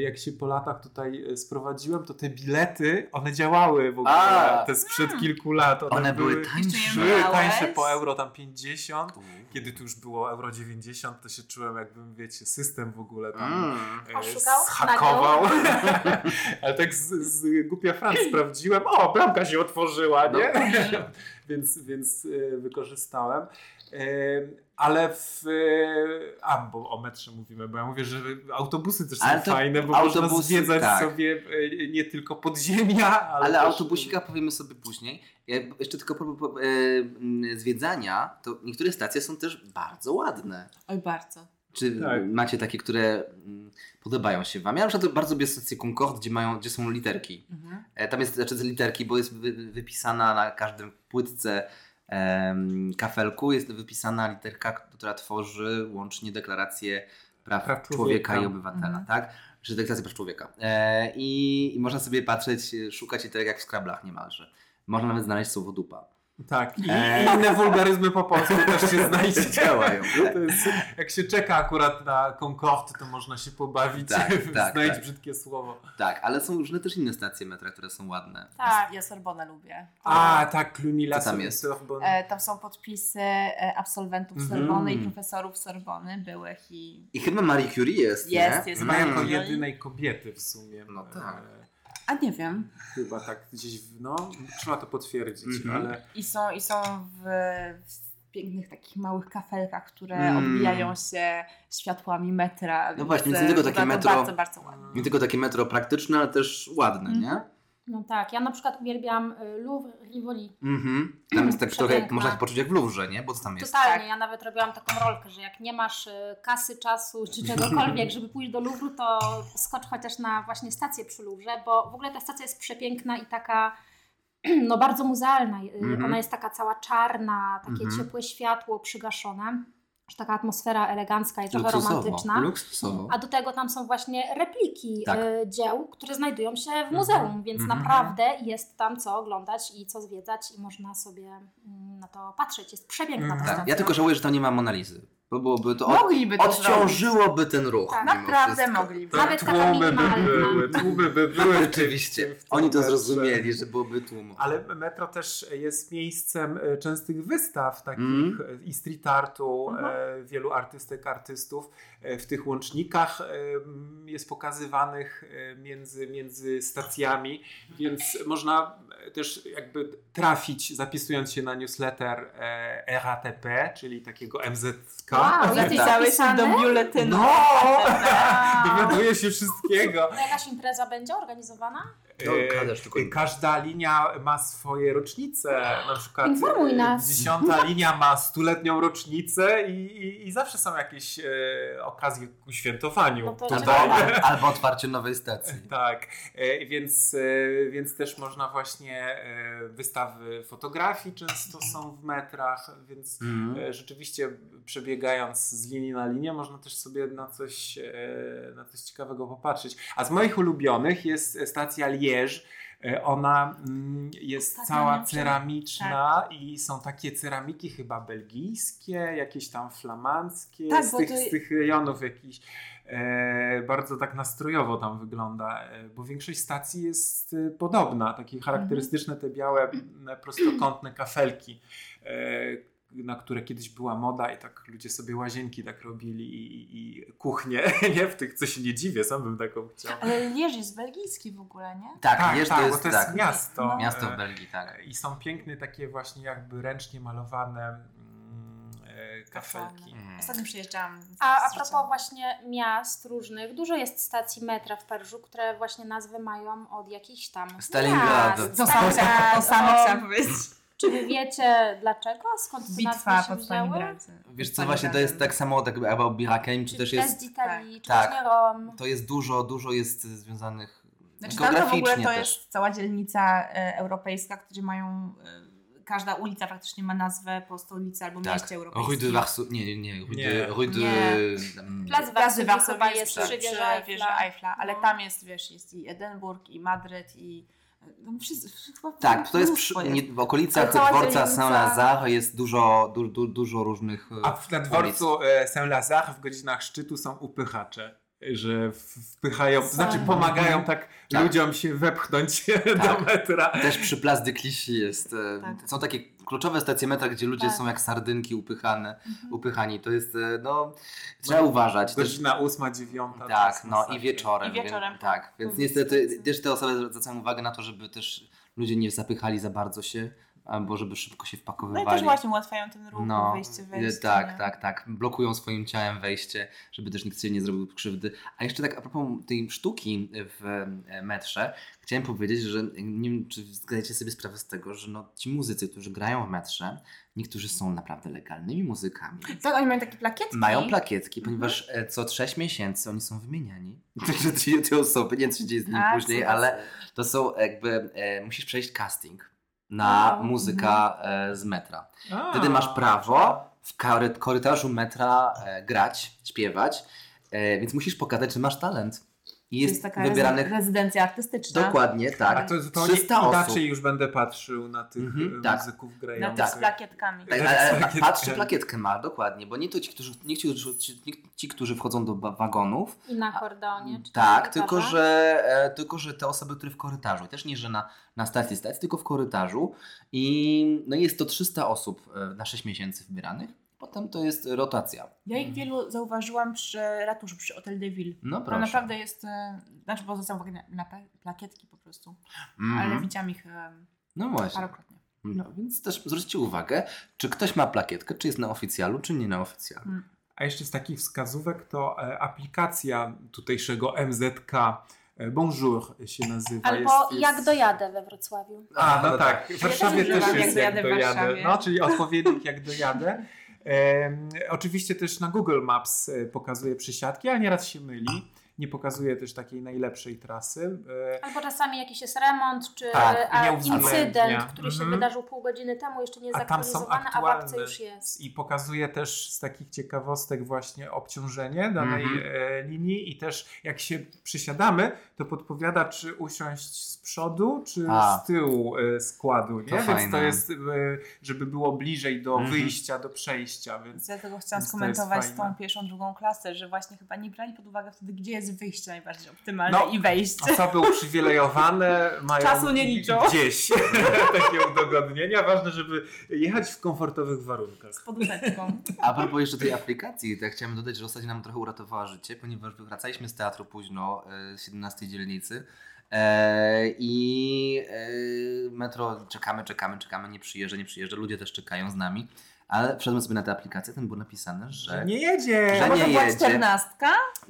Speaker 3: jak się po latach tutaj e, sprowadziłem, to te bilety, one działały w ogóle,
Speaker 1: A.
Speaker 3: te sprzed kilku lat.
Speaker 1: One były tańsze.
Speaker 2: Jeszcze
Speaker 3: Były
Speaker 2: miałeś?
Speaker 3: tańsze po euro tam 50. Kiedy tu już było euro 90, to się czułem jakbym, wiecie, system w ogóle tam
Speaker 1: Mm.
Speaker 3: e, zhakował. Ale tak z, z głupia Franc sprawdziłem, o, bramka się otworzyła,
Speaker 1: No.
Speaker 3: nie? więc więc e, wykorzystałem. E, Ale w... e, A, bo o metrze mówimy, bo ja mówię, że autobusy też są
Speaker 1: Ale to
Speaker 3: fajne, bo można
Speaker 1: autobusy,
Speaker 3: zwiedzać
Speaker 1: tak.
Speaker 3: sobie e, nie tylko podziemia, ale,
Speaker 1: Ale
Speaker 3: też-
Speaker 1: autobusika powiemy sobie później. Ja jeszcze tylko po, po, e, m, zwiedzania, to niektóre stacje są też bardzo ładne.
Speaker 2: Oj, bardzo.
Speaker 1: Czy
Speaker 3: Tak.
Speaker 1: macie takie, które mm, podobają się Wam? Ja na przykład bardzo lubię stację Concorde, gdzie, mają, gdzie są literki.
Speaker 2: Mhm.
Speaker 1: Tam jest znaczy z literki, bo jest wy, wypisana na każdym płytce kafelku, jest wypisana literka, która tworzy łącznie deklarację praw,
Speaker 3: Praw
Speaker 1: człowieka.
Speaker 3: człowieka.
Speaker 1: i obywatela,
Speaker 2: Mhm.
Speaker 1: tak? Czy deklarację praw człowieka. E, i, I można sobie patrzeć, szukać literek jak w Scrabblach niemalże. Można nawet znaleźć słowo dupa.
Speaker 3: Tak, i
Speaker 1: Eee.
Speaker 3: inne wulgaryzmy po polsku też się znajdzie.
Speaker 1: Działają.
Speaker 3: To jest, jak się czeka akurat na Concorde, to można się pobawić,
Speaker 1: Tak, tak,
Speaker 3: znaleźć
Speaker 1: tak.
Speaker 3: brzydkie słowo.
Speaker 1: Tak, ale są różne też inne stacje metra, które są ładne.
Speaker 4: Tak,
Speaker 2: Ja Sorbonę lubię.
Speaker 3: A, tak, Cluny
Speaker 1: Co tam jest?
Speaker 3: Sorbonne.
Speaker 2: E, tam są podpisy e, absolwentów
Speaker 3: Mhm.
Speaker 2: Sorbony i profesorów Sorbony, byłych i...
Speaker 1: I chyba Marie Curie jest,
Speaker 2: Jest,
Speaker 1: nie?
Speaker 2: jest
Speaker 3: Chyba
Speaker 2: Mm.
Speaker 3: jako jedynej kobiety w sumie.
Speaker 1: No tak.
Speaker 3: E,
Speaker 2: A nie wiem.
Speaker 3: Chyba tak gdzieś, w, no, trzeba to potwierdzić,
Speaker 1: Mhm.
Speaker 3: ale
Speaker 2: I są, i są w, w pięknych takich małych kafelkach, które
Speaker 1: Mm.
Speaker 2: odbijają się światłami metra. więc,
Speaker 1: właśnie, więc
Speaker 2: e,
Speaker 1: nie tylko
Speaker 2: to-
Speaker 1: takie metro-
Speaker 2: Bardzo, bardzo ładne.
Speaker 1: Nie tylko takie metro praktyczne, ale też ładne, nie?
Speaker 4: No tak, ja na przykład uwielbiam y, Louvre Rivoli.
Speaker 1: Mhm. Tam jest tak trochę,
Speaker 4: Przepiękna.
Speaker 1: można się poczuć jak w Louvre, nie? Bo co tam jest?
Speaker 4: Totalnie,
Speaker 2: Tak.
Speaker 4: ja nawet robiłam taką rolkę, że jak nie masz y, kasy, czasu czy czegokolwiek, żeby pójść do Louvru, to skocz chociaż na właśnie stację przy Louvre, bo w ogóle ta stacja jest przepiękna i taka no bardzo muzealna. Y,
Speaker 1: Mhm.
Speaker 4: Ona jest taka cała czarna, takie
Speaker 1: Mhm.
Speaker 4: ciepłe światło przygaszone, że taka atmosfera elegancka i trochę
Speaker 1: Luksusowo.
Speaker 4: romantyczna.
Speaker 1: Luksusowo.
Speaker 4: A do tego tam są właśnie repliki
Speaker 1: Tak.
Speaker 4: y, dzieł, które znajdują się w muzeum, więc
Speaker 1: Mhm.
Speaker 4: naprawdę jest tam co oglądać i co zwiedzać i można sobie mm, na to patrzeć. Jest przepiękna
Speaker 3: Mhm.
Speaker 4: ta
Speaker 1: Tak. Ja tylko żałuję, że tam nie ma Monalizy. Bo byłoby to od,
Speaker 2: Mogliby to
Speaker 1: odciążyłoby ten ruch.
Speaker 4: Tak.
Speaker 2: Naprawdę
Speaker 1: wszystko.
Speaker 2: mogliby.
Speaker 3: tam
Speaker 4: Nawet
Speaker 3: tłumy by były, tłumy by były. tym
Speaker 1: Oni to zrozumieli, że byłoby tłumu.
Speaker 3: Ale metro też jest miejscem e, częstych wystaw takich
Speaker 1: Mm.
Speaker 3: i street artu,
Speaker 4: Mhm.
Speaker 3: e, wielu artystek, artystów. W tych łącznikach jest pokazywanych między, między stacjami, więc można też jakby trafić zapisując się na newsletter RATP, czyli takiego MZK.
Speaker 4: Wow, jesteś
Speaker 2: Zapisałeś się
Speaker 4: zapisany?
Speaker 2: do biuletynu.
Speaker 3: No!
Speaker 2: A.
Speaker 3: Dowiaduję się wszystkiego.
Speaker 4: To jakaś impreza będzie organizowana?
Speaker 1: No,
Speaker 3: E,
Speaker 1: gadasz tylko-
Speaker 3: Każda linia ma swoje rocznice. Na przykład
Speaker 4: Informuj
Speaker 3: e,
Speaker 4: nas.
Speaker 3: dziesiąta linia ma stuletnią rocznicę i, i, i zawsze są jakieś e, okazje ku świętowaniu.
Speaker 4: No to
Speaker 1: Albo, albo otwarcie nowej stacji.
Speaker 3: Tak, e, więc, e, więc też można właśnie e, wystawy fotografii często są w metrach, więc e, rzeczywiście przebiegając z linii na linię można też sobie na coś, e, na coś ciekawego popatrzeć. A z moich ulubionych jest stacja Liège, Liège. E, Ona mm, jest cała
Speaker 4: nie
Speaker 3: ceramiczna i są takie ceramiki chyba belgijskie, jakieś tam flamandzkie,
Speaker 2: Tak,
Speaker 3: z, tych,
Speaker 2: to-
Speaker 3: z tych rejonów jakichś. E, bardzo tak nastrojowo tam wygląda, e, bo większość stacji jest e, podobna. Takie charakterystyczne te białe, prostokątne kafelki, e, na które kiedyś była moda i tak ludzie sobie łazienki tak robili i, i, kuchnie, nie? W tych, co się nie dziwię, sam bym taką chciał.
Speaker 2: Ale Lierz jest belgijski w ogóle, nie?
Speaker 1: Tak,
Speaker 3: Tak, tak,
Speaker 1: to
Speaker 3: bo
Speaker 1: jest,
Speaker 3: to jest
Speaker 1: tak,
Speaker 3: miasto.
Speaker 1: miasto
Speaker 3: E,
Speaker 1: w Belgii, tak.
Speaker 3: I są piękne takie właśnie jakby ręcznie malowane mm, e, kafelki.
Speaker 1: Mm.
Speaker 2: Ostatnio przyjeżdżałam.
Speaker 4: A, a propos właśnie miast różnych, dużo jest stacji metra w Paryżu, które właśnie nazwy mają od jakichś tam
Speaker 1: Stalingradu.
Speaker 4: miast.
Speaker 2: To samo,
Speaker 4: Tak,
Speaker 2: to samo chciałam powiedzieć.
Speaker 4: Czy wy wiecie dlaczego? Skąd te
Speaker 2: Bitwa
Speaker 4: nazwy się wzięły?
Speaker 1: Wiesz co, właśnie to jest tak samo tak albo Birakeim, czy
Speaker 4: Czy
Speaker 1: też jest,
Speaker 4: d'Italie, czy
Speaker 1: Tak.
Speaker 4: właśnie Rom?
Speaker 1: to jest dużo, dużo jest związanych
Speaker 2: Znaczy tam to w ogóle
Speaker 1: geograficznie
Speaker 2: to
Speaker 1: też.
Speaker 2: jest cała dzielnica e, europejska, gdzie mają, e, każda ulica praktycznie ma nazwę po stolicy albo
Speaker 1: Tak.
Speaker 2: mieście
Speaker 1: Rue
Speaker 2: europejskim.
Speaker 1: de Varsovie, nie, nie, nie, Rue de... Rue de...
Speaker 4: Plac Warszawy jest
Speaker 2: przy
Speaker 4: przy
Speaker 2: wieży Eiffla.
Speaker 4: Eiffla,
Speaker 2: ale
Speaker 4: No.
Speaker 2: tam jest, wiesz, jest i Edynburg, i Madryt, i no, wszyscy,
Speaker 1: Tak, to jest przy, nie, w okolicach dworca Saint-Lazare jest dużo, du, du, dużo różnych e,
Speaker 3: A w- na dworcu e, Saint-Lazare w godzinach szczytu są upychacze. Że wpychają, znaczy pomagają tak,
Speaker 1: Tak.
Speaker 3: ludziom się wepchnąć do
Speaker 1: Tak.
Speaker 3: metra.
Speaker 1: Też przy Place de Clichy jest. e,
Speaker 2: Tak.
Speaker 1: Są takie kluczowe stacje metra, gdzie ludzie
Speaker 4: Tak.
Speaker 1: są jak sardynki upychane,
Speaker 2: Mhm.
Speaker 1: upychani. To jest, e, no, trzeba uważać. Też,
Speaker 3: Godzina ósma, dziewiąta.
Speaker 1: tak, no i wieczorem.
Speaker 2: I wieczorem,
Speaker 1: Więc, tak, więc
Speaker 2: To
Speaker 1: niestety też te osoby zwracają uwagę na to, żeby też ludzie nie zapychali za bardzo się, albo żeby szybko się
Speaker 2: No i
Speaker 1: wpakowywali.
Speaker 2: też właśnie ułatwiają ten ruch,
Speaker 1: No,
Speaker 2: wejście,
Speaker 1: e,
Speaker 2: wejście.
Speaker 1: tak,
Speaker 2: nie?
Speaker 1: tak, tak. Blokują swoim ciałem wejście, żeby też nikt się nie zrobił krzywdy. A jeszcze tak a propos tej sztuki w e, metrze, chciałem powiedzieć, że nie wiem, czy zdajecie sobie sprawę z tego, że no, ci muzycy, którzy grają w metrze, niektórzy są naprawdę legalnymi muzykami.
Speaker 2: Tak, oni mają takie plakietki.
Speaker 1: Mają plakietki,
Speaker 2: Mhm.
Speaker 1: ponieważ e, co 6 miesięcy oni są wymieniani. Także te, osoby, nie wiem co się dzieje z nimi później, ale to są jakby, e, musisz przejść casting na
Speaker 4: Wow.
Speaker 1: muzyka e, z metra.
Speaker 3: A,
Speaker 1: Wtedy masz prawo w korytarzu metra e, grać, śpiewać, e, więc musisz pokazać, że masz talent.
Speaker 2: To
Speaker 1: jest,
Speaker 2: jest taka
Speaker 1: wybieranych
Speaker 2: rezy- rezydencja artystyczna.
Speaker 1: dokładnie,
Speaker 3: A
Speaker 1: tak.
Speaker 3: to zupełnie
Speaker 1: 300
Speaker 3: inaczej
Speaker 1: osób.
Speaker 3: już będę patrzył na tych
Speaker 1: Mhm,
Speaker 3: e,
Speaker 1: tak.
Speaker 3: muzyków
Speaker 2: Na
Speaker 3: grających.
Speaker 2: tych z plakietkami.
Speaker 1: Tak,
Speaker 3: Tak,
Speaker 1: ale, ale
Speaker 3: plakietkę.
Speaker 1: patrz, czy plakietkę ma, dokładnie, bo nie to ci, którzy, nie ci, ci, którzy wchodzą do wagonów,
Speaker 4: I na kordonie. Czy
Speaker 1: tak, tylko że, e, tylko że te osoby, które w korytarzu, też nie, że na, na stacji stacji, tylko w korytarzu i no jest to 300 osób e, na 6 miesięcy wybieranych, potem to jest rotacja.
Speaker 2: Ja ich wielu zauważyłam przy ratuszu, przy Hotel de Ville.
Speaker 1: No
Speaker 2: To
Speaker 1: proszę.
Speaker 2: naprawdę jest, e, znaczy bo zwracam uwagę na, na pla- plakietki po prostu,
Speaker 1: Mhm.
Speaker 2: ale widziałam ich e,
Speaker 1: No właśnie.
Speaker 2: parokrotnie.
Speaker 1: No więc też zwróćcie uwagę, czy ktoś ma plakietkę, czy jest na oficjalu, czy nie na oficjalu.
Speaker 2: Mm.
Speaker 3: A jeszcze z takich wskazówek to e, aplikacja tutejszego MZK e, Bonjour się nazywa.
Speaker 4: Albo
Speaker 3: jest, jest...
Speaker 4: jak dojadę we Wrocławiu.
Speaker 3: A, no tak. W Warszawie
Speaker 2: też
Speaker 3: jest
Speaker 2: jak dojadę.
Speaker 3: No, czyli odpowiednik jak dojadę. Oczywiście też na Google Maps e, pokazuje przysiadki, ale nieraz się myli. Nie pokazuje też takiej najlepszej trasy. E,
Speaker 4: Albo czasami jakiś jest remont, czy
Speaker 3: Tak,
Speaker 4: incydent, który się
Speaker 3: Mhm.
Speaker 4: wydarzył pół godziny temu, jeszcze nie jest
Speaker 3: A tam są
Speaker 4: zaktualizowany, a w apce już jest.
Speaker 3: I pokazuje też z takich ciekawostek właśnie obciążenie danej
Speaker 1: Mhm.
Speaker 3: e, linii i też jak się przysiadamy, to podpowiada, czy usiąść z przodu, czy
Speaker 1: A.
Speaker 3: z tyłu e, składu, nie?
Speaker 1: To
Speaker 3: Więc
Speaker 1: fajne.
Speaker 3: to jest, żeby było bliżej do
Speaker 1: Mhm.
Speaker 3: wyjścia, do przejścia, więc
Speaker 2: Więc dlatego chciałam skomentować z tą pierwszą, drugą klasę, że właśnie chyba nie brali pod uwagę wtedy, gdzie jest wyjście najbardziej optymalne
Speaker 3: No,
Speaker 2: i wejście.
Speaker 3: osoby uprzywilejowane mają
Speaker 2: Czasu nie liczą.
Speaker 3: gdzieś takie udogodnienia. Ważne, żeby jechać w komfortowych warunkach.
Speaker 2: Z poduszeczką.
Speaker 1: A propos jeszcze tej aplikacji, to ja chciałem dodać, że ostatnio nam trochę uratowała życie, ponieważ wracaliśmy z teatru późno e, z 17 dzielnicy e, i e, metro czekamy, czekamy, czekamy, nie przyjeżdża, nie przyjeżdża, ludzie też czekają z nami, ale wszedłem sobie na tę aplikację, tam było napisane, że
Speaker 3: Że nie jedzie!
Speaker 1: Że
Speaker 2: może
Speaker 1: nie
Speaker 2: była
Speaker 1: jedzie.
Speaker 2: czternastka?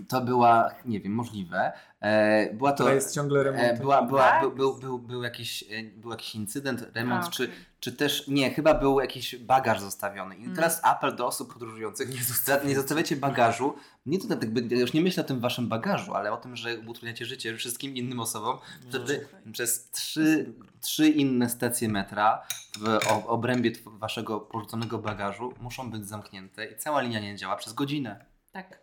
Speaker 1: to była, nie wiem, możliwe, e, była to...
Speaker 3: To jest ciągle remont.
Speaker 1: E, była, była,
Speaker 2: Tak?
Speaker 1: był, był, był, był, jakiś, e, był jakiś incydent, remont,
Speaker 2: A,
Speaker 1: czy,
Speaker 2: okej.
Speaker 1: Czy też, nie, chyba był jakiś bagaż zostawiony. I
Speaker 2: Mm.
Speaker 1: teraz apel do osób podróżujących, nie, zosta- nie zostawiacie bagażu, nie to tak, jakby, ja już nie myślę o tym waszym bagażu, ale o tym, że utrudniacie życie wszystkim innym osobom, wtedy przez trzy, trzy inne stacje metra w obrębie waszego porzuconego bagażu muszą być zamknięte i cała linia nie działa przez godzinę.
Speaker 2: Tak.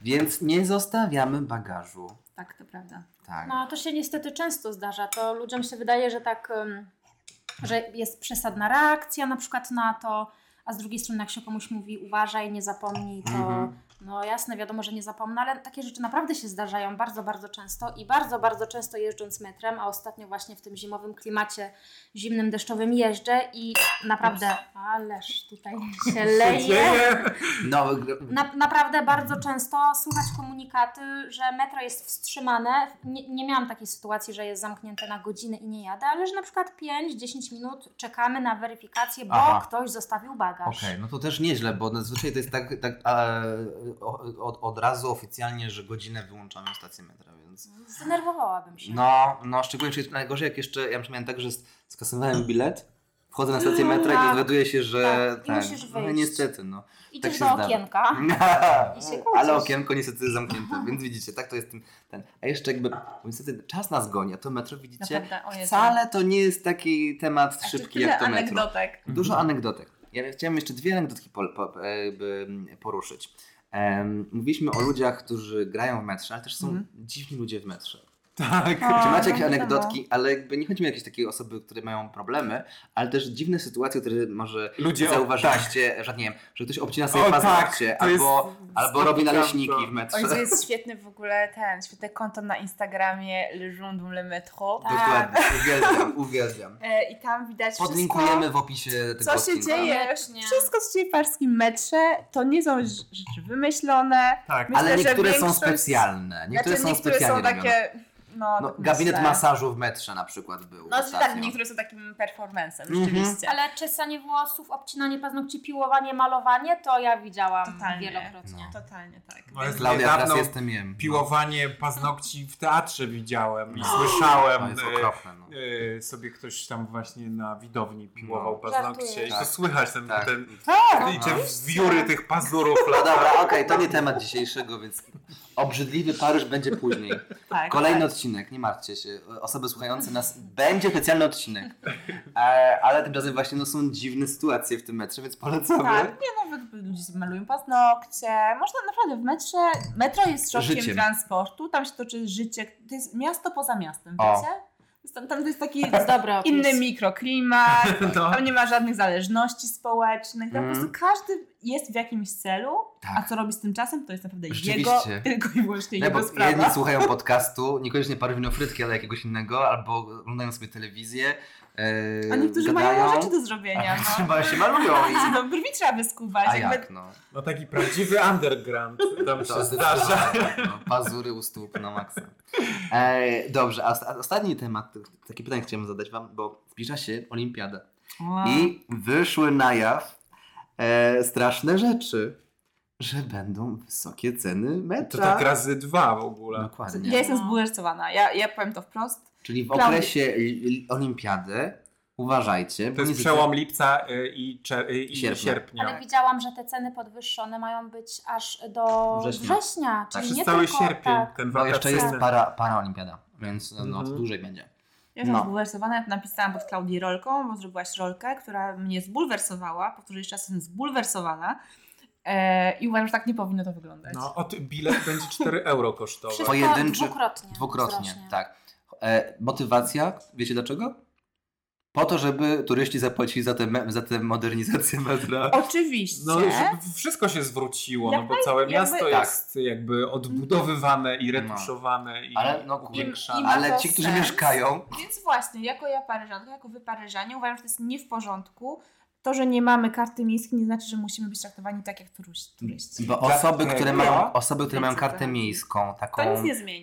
Speaker 1: Więc nie zostawiamy bagażu.
Speaker 2: Tak, to prawda.
Speaker 1: Tak.
Speaker 4: No to się niestety często zdarza. To ludziom się wydaje, że tak, ym, że jest przesadna reakcja na przykład na to, a z drugiej strony jak się komuś mówi uważaj, nie zapomnij, to
Speaker 1: Mhm.
Speaker 4: No jasne, wiadomo, że nie zapomnę, ale takie rzeczy naprawdę się zdarzają bardzo, bardzo często i bardzo, bardzo często jeżdżąc metrem, a ostatnio właśnie w tym zimowym klimacie zimnym, deszczowym jeżdżę i naprawdę, ależ tutaj się leje.
Speaker 1: No,
Speaker 4: Na, naprawdę bardzo często słychać komunikaty, że metro jest wstrzymane. Nie, nie miałam takiej sytuacji, że jest zamknięte na godzinę i nie jadę, ale że na przykład 5-10 minut czekamy na weryfikację, bo
Speaker 1: Aha.
Speaker 4: ktoś zostawił bagaż.
Speaker 1: Okej, no to też nieźle, bo zazwyczaj to jest tak, tak od, od razu oficjalnie, że godzinę wyłączamy stację metra, więc...
Speaker 4: Zdenerwowałabym się.
Speaker 1: No, no szczególnie, że jest najgorzej jak jeszcze, ja miałem tak, że skasowałem bilet, wchodzę na stację metra i
Speaker 4: Tak.
Speaker 1: dowiaduję się, że...
Speaker 4: Tak, i musisz
Speaker 1: no niestety, no.
Speaker 4: Idziesz
Speaker 1: tak
Speaker 4: do okienka. I się kłócisz.
Speaker 1: Ale okienko niestety jest zamknięte, więc widzicie, tak to jest ten, ten. A jeszcze jakby, niestety czas nas goni, a to metro widzicie,
Speaker 2: Naprawdę,
Speaker 1: wcale to nie jest taki temat szybki jak to metro.
Speaker 2: anegdotek.
Speaker 1: Dużo anegdotek. Ja chciałem jeszcze dwie anegdotki e, by poruszyć. Mówiliśmy o ludziach, którzy grają w metrze, ale też są
Speaker 2: Mhm.
Speaker 1: dziwni ludzie w metrze.
Speaker 3: Tak.
Speaker 1: Czy macie jakieś
Speaker 2: no,
Speaker 1: anegdotki, ale jakby nie chodzi mi o jakieś takie osoby, które mają problemy, ale też dziwne sytuacje, które może
Speaker 3: Ludzie, o,
Speaker 1: zauważyliście, że nie wiem, że ktoś obcina sobie paznokcie,
Speaker 3: tak,
Speaker 1: albo, albo robi naleśniki w metrze.
Speaker 2: Oj, to jest świetny w ogóle ten, świetne konto na Instagramie Le Journal Le Metro.
Speaker 4: Tak.
Speaker 1: Dokładnie, uwielbiam, uwielbiam.
Speaker 2: E, I tam widać
Speaker 1: Podlinkujemy
Speaker 2: wszystko,
Speaker 1: w opisie tego
Speaker 2: co się
Speaker 1: odcinka.
Speaker 2: dzieje.
Speaker 4: Koniecznie.
Speaker 2: Wszystko, co się dzieje metrze, to nie są rz- rzeczy wymyślone.
Speaker 3: Tak.
Speaker 2: Myślę,
Speaker 1: Ale
Speaker 2: że
Speaker 1: niektóre są
Speaker 2: większość-
Speaker 1: specjalne. Niektóre
Speaker 2: znaczy,
Speaker 1: są
Speaker 2: niektóre
Speaker 1: specjalnie
Speaker 2: są
Speaker 1: robione.
Speaker 2: No,
Speaker 1: No,
Speaker 2: tak
Speaker 1: gabinet
Speaker 2: myślę.
Speaker 1: masażu w metrze na przykład był.
Speaker 2: No
Speaker 1: ostatnio.
Speaker 2: tak, niektóre są takim performancem,
Speaker 1: Mhm.
Speaker 2: rzeczywiście.
Speaker 4: Ale czesanie włosów, obcinanie paznokci, piłowanie, malowanie, to ja widziałam
Speaker 2: Totalnie.
Speaker 4: wielokrotnie.
Speaker 1: No.
Speaker 2: Totalnie tak.
Speaker 3: No, jest
Speaker 1: Klaudia, teraz jestem jem.
Speaker 3: Piłowanie paznokci w teatrze widziałem i
Speaker 1: No.
Speaker 3: słyszałem.
Speaker 1: To jest
Speaker 3: e,
Speaker 1: okropne. No.
Speaker 3: e, sobie ktoś tam właśnie na widowni piłował
Speaker 1: No.
Speaker 3: paznokcie
Speaker 4: Żartujesz.
Speaker 3: i to
Speaker 1: Tak.
Speaker 3: słychać ten,
Speaker 1: Tak.
Speaker 3: ten
Speaker 2: Tak!
Speaker 3: i te
Speaker 1: No.
Speaker 3: wióry tych pazurów.
Speaker 1: No dobra, okej, to nie temat dzisiejszego, więc obrzydliwy Paryż będzie później.
Speaker 2: tak
Speaker 1: Kolejny
Speaker 2: tak.
Speaker 1: odcinek, nie martwcie się. Osoby słuchające nas, będzie specjalny odcinek. E, ale tymczasem właśnie no, są dziwne sytuacje w tym metrze, więc polecamy.
Speaker 2: Tak, nie nawet ludzie malują paznokcie. Można naprawdę w metrze. Metro jest środkiem
Speaker 1: Życiem.
Speaker 2: transportu, tam się toczy życie. To jest miasto poza miastem,
Speaker 1: O.
Speaker 2: wiecie? Tam, tam to jest taki
Speaker 4: jest dobry opis.
Speaker 2: inny mikroklimat,
Speaker 3: No.
Speaker 2: tam nie ma żadnych zależności społecznych. Tam po
Speaker 1: Mhm.
Speaker 2: prostu każdy jest w jakimś celu,
Speaker 1: Tak.
Speaker 2: a co robi z tym czasem, to jest naprawdę jego, tylko i wyłącznie
Speaker 1: Nie, bo
Speaker 2: jego sprawa.
Speaker 1: jedni słuchają podcastu, niekoniecznie parę frytki, ale jakiegoś innego, albo oglądają sobie telewizję. E,
Speaker 2: A niektórzy
Speaker 1: gadają,
Speaker 2: mają rzeczy do zrobienia.
Speaker 1: a
Speaker 2: No.
Speaker 1: Się malują i...
Speaker 2: No, brwi trzeba wyskuwać.
Speaker 1: A
Speaker 2: jakby-
Speaker 1: jak no?
Speaker 3: No taki prawdziwy underground tam się zdarza.
Speaker 1: No, pazury u stóp na maksa. E, dobrze, a osta- ostatni temat, takie pytanie chciałem zadać wam, bo zbliża się olimpiada.
Speaker 2: Wow.
Speaker 1: I wyszły na jaw e, straszne rzeczy, że będą wysokie ceny
Speaker 3: To
Speaker 1: metra.
Speaker 3: tak razy dwa w ogóle.
Speaker 1: Dokładnie.
Speaker 2: Ja jestem zbulwersowana. Ja, ja powiem to wprost.
Speaker 1: Czyli w
Speaker 2: Klaudia-
Speaker 1: okresie li- li- olimpiady uważajcie,
Speaker 3: To jest przełom lipca y, i, czer- y, i
Speaker 1: Sierpnia.
Speaker 3: sierpnia.
Speaker 4: Ale widziałam, że te ceny podwyższone mają być aż do
Speaker 1: Września.
Speaker 4: września,
Speaker 1: Tak,
Speaker 4: czyli
Speaker 3: Przez
Speaker 4: nie
Speaker 3: cały
Speaker 4: tylko,
Speaker 3: sierpień
Speaker 4: tak.
Speaker 3: ten
Speaker 1: Bo jeszcze jest para, para olimpiada, więc no, no,
Speaker 3: Mhm.
Speaker 1: dłużej będzie.
Speaker 2: Ja jestem
Speaker 1: No.
Speaker 2: zbulwersowana, ja to napisałam pod Klaudii rolką, bo zrobiłaś rolkę, która mnie zbulwersowała. Powtórzę jeszcze raz, jestem zbulwersowana. E, I uważam, że tak nie powinno to wyglądać.
Speaker 3: No, od bilet będzie 4 euro kosztował.
Speaker 1: Pojedynczy-
Speaker 4: dwukrotnie.
Speaker 1: Dwukrotnie,
Speaker 4: wzrośnie.
Speaker 1: tak. E, motywacja, wiecie dlaczego? Po to, żeby turyści zapłacili za tę za modernizację metra.
Speaker 2: Oczywiście.
Speaker 3: No, żeby wszystko się zwróciło, no
Speaker 2: Jak
Speaker 3: bo całe
Speaker 2: jakby-
Speaker 3: miasto
Speaker 1: Tak.
Speaker 3: jest jakby odbudowywane i retuszowane i
Speaker 1: Ale no,
Speaker 3: upiększane.
Speaker 2: i ma
Speaker 1: Ale ci, którzy
Speaker 2: sens.
Speaker 1: mieszkają,
Speaker 2: Więc właśnie, jako ja Paryżanka, jako wy Paryżanie, uważam, że to jest nie w porządku. To, że nie mamy karty miejskiej, nie znaczy, że musimy być traktowani tak jak turyści. turyści.
Speaker 1: bo osoby, które mają, osoby, które mają kartę miejską, taką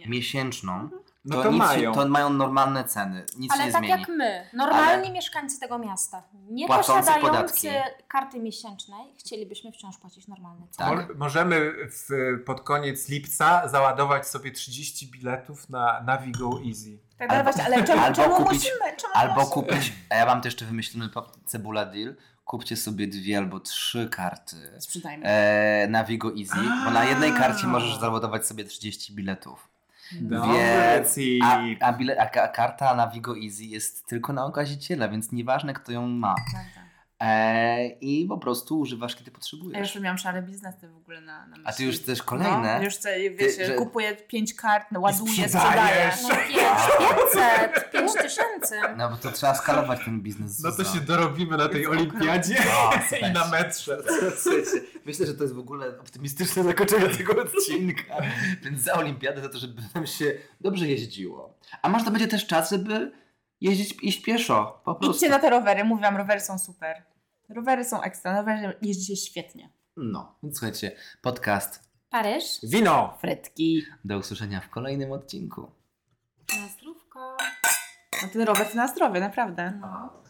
Speaker 1: miesięczną,
Speaker 3: No
Speaker 1: to,
Speaker 3: to
Speaker 1: nic,
Speaker 3: mają.
Speaker 1: to mają normalne ceny. Nic
Speaker 4: Ale
Speaker 1: nie
Speaker 4: tak
Speaker 1: zmieni.
Speaker 4: jak my, normalni
Speaker 1: Ale-
Speaker 4: mieszkańcy tego miasta, nie
Speaker 1: Płacący
Speaker 4: posiadający
Speaker 1: podatki.
Speaker 4: karty miesięcznej, chcielibyśmy wciąż płacić normalne ceny.
Speaker 1: Tak.
Speaker 3: Mo- Możemy w, pod koniec lipca załadować sobie 30 biletów na Navigo Easy.
Speaker 2: Tak,
Speaker 1: Albo-
Speaker 2: ale, właśnie, ale czemu,
Speaker 1: albo
Speaker 2: czemu
Speaker 1: kupić-
Speaker 2: musimy? Czemu
Speaker 1: Albo
Speaker 2: musimy?
Speaker 1: kupić, a ja mam też jeszcze wymyślony cebula deal, kupcie sobie dwie albo trzy karty
Speaker 2: Sprzedajmy.
Speaker 1: e, na Vigo Easy, bo na jednej karcie możesz załadować sobie 30 biletów.
Speaker 3: Dobry
Speaker 1: Więc, a, a, bile, a, ka- karta na Vigo Easy jest tylko na okaziciela, więc nieważne kto ją ma.
Speaker 2: Prawda.
Speaker 1: e, i po prostu używasz, kiedy
Speaker 2: Ja
Speaker 1: potrzebujesz.
Speaker 2: już miałam szare biznesy w ogóle na, na myśli.
Speaker 1: A ty już też kolejne?
Speaker 2: No, już chcę, wiesz,
Speaker 1: Ty, że-
Speaker 2: kupuję pięć kart, no, ładuję, sprzedaję.
Speaker 4: No 500, 5 tysięcy.
Speaker 1: No bo to trzeba skalować ten biznes.
Speaker 3: No to się dorobimy na tej olimpiadzie
Speaker 1: O, słuchajcie.
Speaker 3: i na metrze.
Speaker 1: Myślę, że to jest w ogóle optymistyczne zakończenie tego odcinka. Więc za olimpiadę, za to, żeby nam się dobrze jeździło. A może to będzie też czas, żeby jeździć, iść pieszo. Po prostu.
Speaker 2: Idźcie na te rowery, mówiłam, rowery są super. Rowery są ekstra, na rowerze jeździ się świetnie.
Speaker 1: No, więc słuchajcie, podcast.
Speaker 4: Paryż.
Speaker 3: Wino!
Speaker 2: Fretki.
Speaker 1: Do usłyszenia w kolejnym odcinku.
Speaker 4: Na zdrówko.
Speaker 2: No ten rower to na zdrowie, naprawdę.
Speaker 4: No.